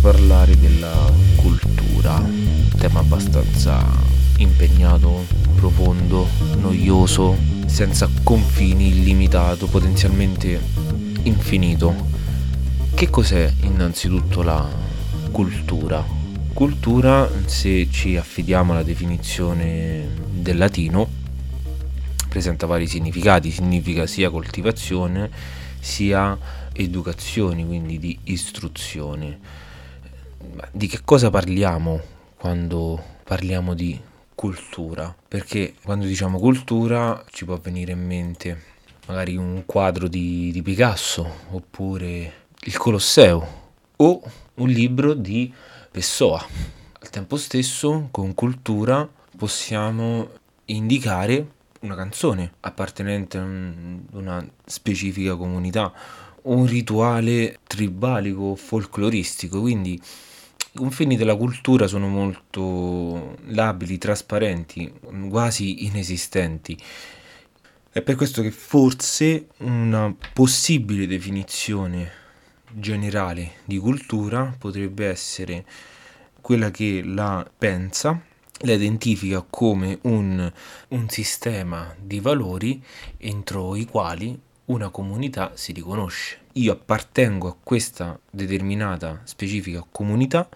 parlare della cultura, tema abbastanza impegnato, profondo, noioso, senza confini, illimitato, potenzialmente infinito. Che cos'è innanzitutto la cultura? Cultura, se ci affidiamo alla definizione del latino, presenta vari significati, significa sia coltivazione sia educazione, quindi di istruzione. Di che cosa parliamo quando parliamo di cultura? Perché quando diciamo cultura ci può venire in mente magari un quadro di, di Picasso oppure il Colosseo o un libro di Pessoa. Al tempo stesso, con cultura possiamo indicare una canzone appartenente a una specifica comunità, un rituale tribalico folcloristico, quindi i confini della cultura sono molto labili, trasparenti, quasi inesistenti. È per questo che forse una possibile definizione generale di cultura potrebbe essere quella che la pensa la identifica come un, un, sistema di valori entro i quali una comunità si riconosce. Io appartengo a questa determinata specifica comunità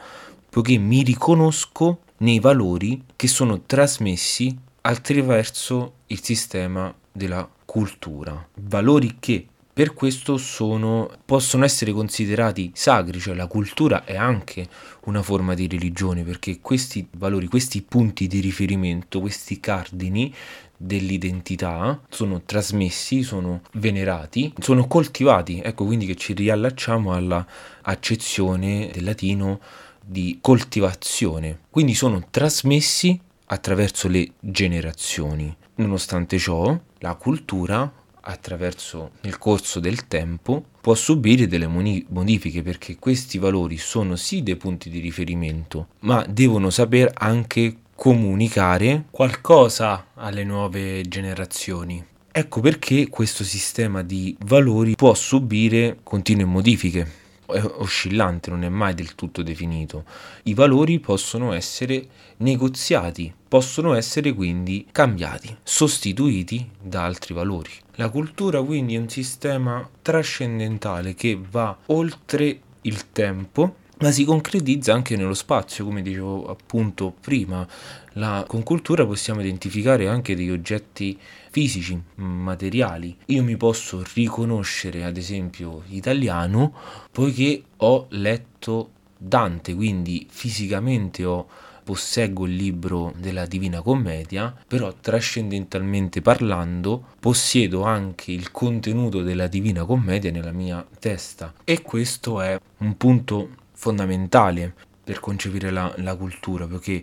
poiché mi riconosco nei valori che sono trasmessi attraverso il sistema della cultura. Valori che per questo sono, possono essere considerati sacri, cioè la cultura è anche una forma di religione, perché questi valori, questi punti di riferimento, questi cardini dell'identità sono trasmessi, sono venerati, sono coltivati, ecco quindi che ci riallacciamo alla accezione del latino di coltivazione, quindi sono trasmessi attraverso le generazioni. Nonostante ciò, la cultura attraverso il corso del tempo può subire delle modifiche perché questi valori sono sì dei punti di riferimento, ma devono saper anche comunicare qualcosa alle nuove generazioni. Ecco perché questo sistema di valori può subire continue modifiche è oscillante, non è mai del tutto definito. I valori possono essere negoziati, possono essere quindi cambiati, sostituiti da altri valori. La cultura quindi è un sistema trascendentale che va oltre il tempo ma si concretizza anche nello spazio, come dicevo appunto prima. La, con cultura possiamo identificare anche degli oggetti fisici, materiali. Io mi posso riconoscere, ad esempio, italiano poiché ho letto Dante, quindi fisicamente ho posseggo il libro della Divina Commedia, però trascendentalmente parlando possiedo anche il contenuto della Divina Commedia nella mia testa e questo è un punto fondamentale per concepire la, la cultura, perché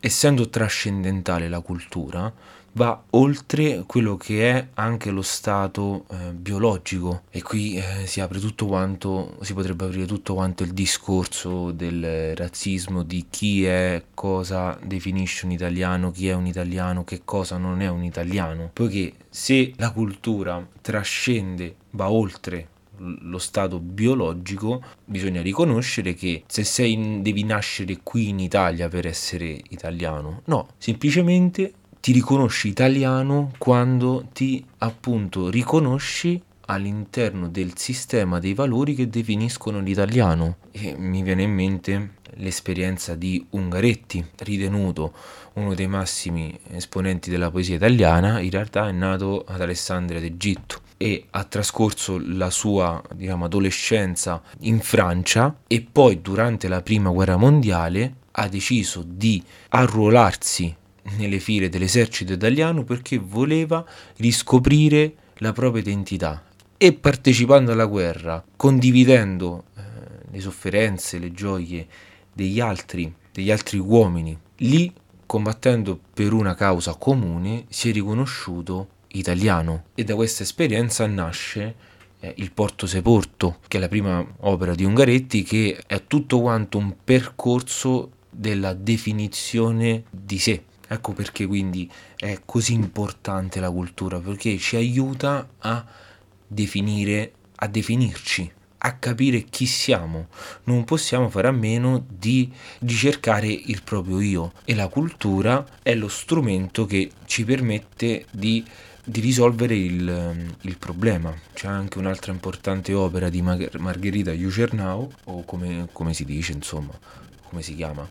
essendo trascendentale la cultura, va oltre quello che è anche lo stato eh, biologico. E qui eh, si apre tutto quanto si potrebbe aprire tutto quanto il discorso del razzismo di chi è cosa definisce un italiano chi è un italiano che cosa non è un italiano. Poiché se la cultura trascende va oltre lo stato biologico, bisogna riconoscere che se sei, devi nascere qui in Italia per essere italiano, no, semplicemente ti riconosci italiano quando ti appunto riconosci all'interno del sistema dei valori che definiscono l'italiano. E mi viene in mente l'esperienza di Ungaretti, ritenuto uno dei massimi esponenti della poesia italiana, in realtà è nato ad Alessandria d'Egitto e ha trascorso la sua diciamo, adolescenza in Francia e poi durante la prima guerra mondiale ha deciso di arruolarsi nelle file dell'esercito italiano perché voleva riscoprire la propria identità. E partecipando alla guerra, condividendo eh, le sofferenze, le gioie degli altri, degli altri uomini, lì combattendo per una causa comune si è riconosciuto italiano. E da questa esperienza nasce eh, il Porto Seporto, che è la prima opera di Ungaretti, che è tutto quanto un percorso della definizione di sé. Ecco perché quindi è così importante la cultura, perché ci aiuta a definire, a definirci, a capire chi siamo, non possiamo fare a meno di, di cercare il proprio io. E la cultura è lo strumento che ci permette di di risolvere il, il, problema. C'è anche un'altra importante opera di Mar- Margherita Jucernau, o come, come, si dice, insomma, come si chiama.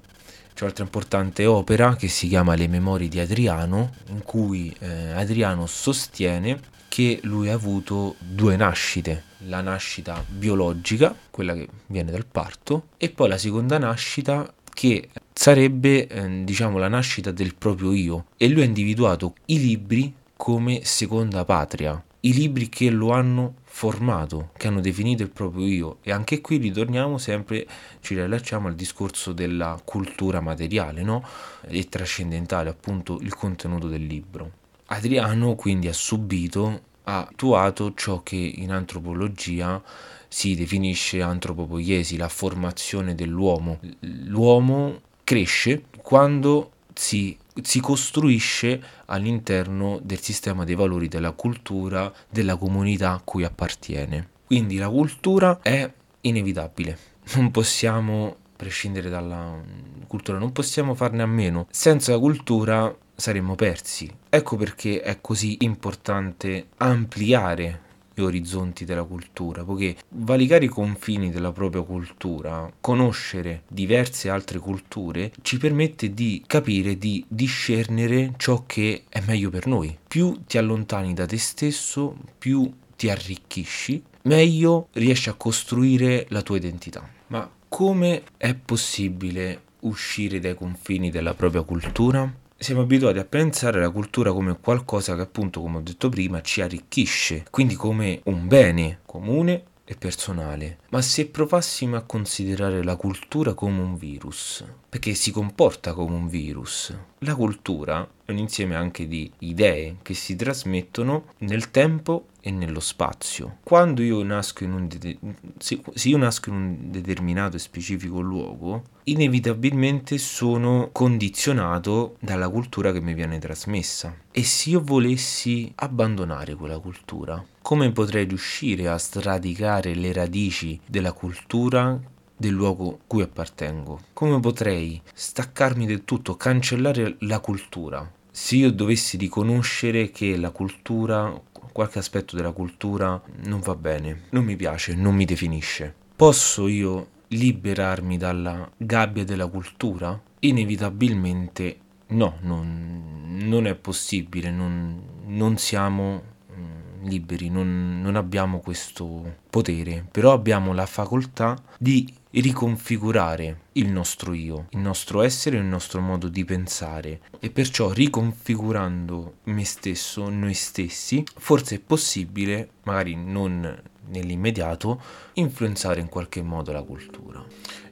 C'è un'altra importante opera che si chiama Le memorie di Adriano, in cui eh, Adriano sostiene che lui ha avuto due nascite, la nascita biologica, quella che viene dal parto, e poi la seconda nascita che sarebbe eh, diciamo la nascita del proprio io e lui ha individuato i libri come seconda patria, i libri che lo hanno formato, che hanno definito il proprio io e anche qui ritorniamo sempre, ci rilacciamo al discorso della cultura materiale no? e trascendentale, appunto il contenuto del libro. Adriano quindi ha subito, ha attuato ciò che in antropologia si definisce antropopoiesi, la formazione dell'uomo. L'uomo cresce quando si, si, costruisce all'interno del sistema dei valori della cultura della comunità a cui appartiene. Quindi la cultura è inevitabile, non possiamo prescindere dalla cultura, non possiamo farne a meno. Senza cultura saremmo persi. Ecco perché è così importante ampliare gli orizzonti della cultura, poiché valicare i confini della propria cultura, conoscere diverse altre culture, ci permette di capire, di discernere ciò che è meglio per noi. Più ti allontani da te stesso, più ti arricchisci, meglio riesci a costruire la tua identità. Ma come è possibile uscire dai confini della propria cultura? Siamo abituati a pensare alla cultura come qualcosa che appunto, come ho detto prima, ci arricchisce, quindi come un bene comune e personale. Ma se provassimo a considerare la cultura come un virus, perché si comporta come un virus, la cultura un insieme anche di idee che si trasmettono nel tempo e nello spazio. Quando io nasco in un, de- se io nasco in un determinato e specifico luogo, inevitabilmente sono condizionato dalla cultura che mi viene trasmessa. E se io volessi abbandonare quella cultura, come potrei riuscire a sradicare le radici della cultura del luogo cui appartengo? Come potrei staccarmi del tutto, cancellare la cultura? Se io dovessi riconoscere che la cultura qualche aspetto della cultura non va bene, non mi piace, non mi definisce. Posso io liberarmi dalla gabbia della cultura? Inevitabilmente no, non, non è possibile, non, non siamo mm, liberi, non, non, abbiamo questo potere, però abbiamo la facoltà di riconfigurare il nostro io, il nostro essere, il nostro modo di pensare e perciò riconfigurando me stesso, noi stessi, forse è possibile, magari non nell'immediato, influenzare in qualche modo la cultura.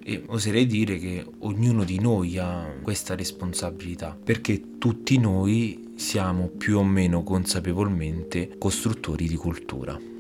E oserei dire che ognuno di noi ha questa responsabilità, perché tutti noi siamo più o meno consapevolmente costruttori di cultura.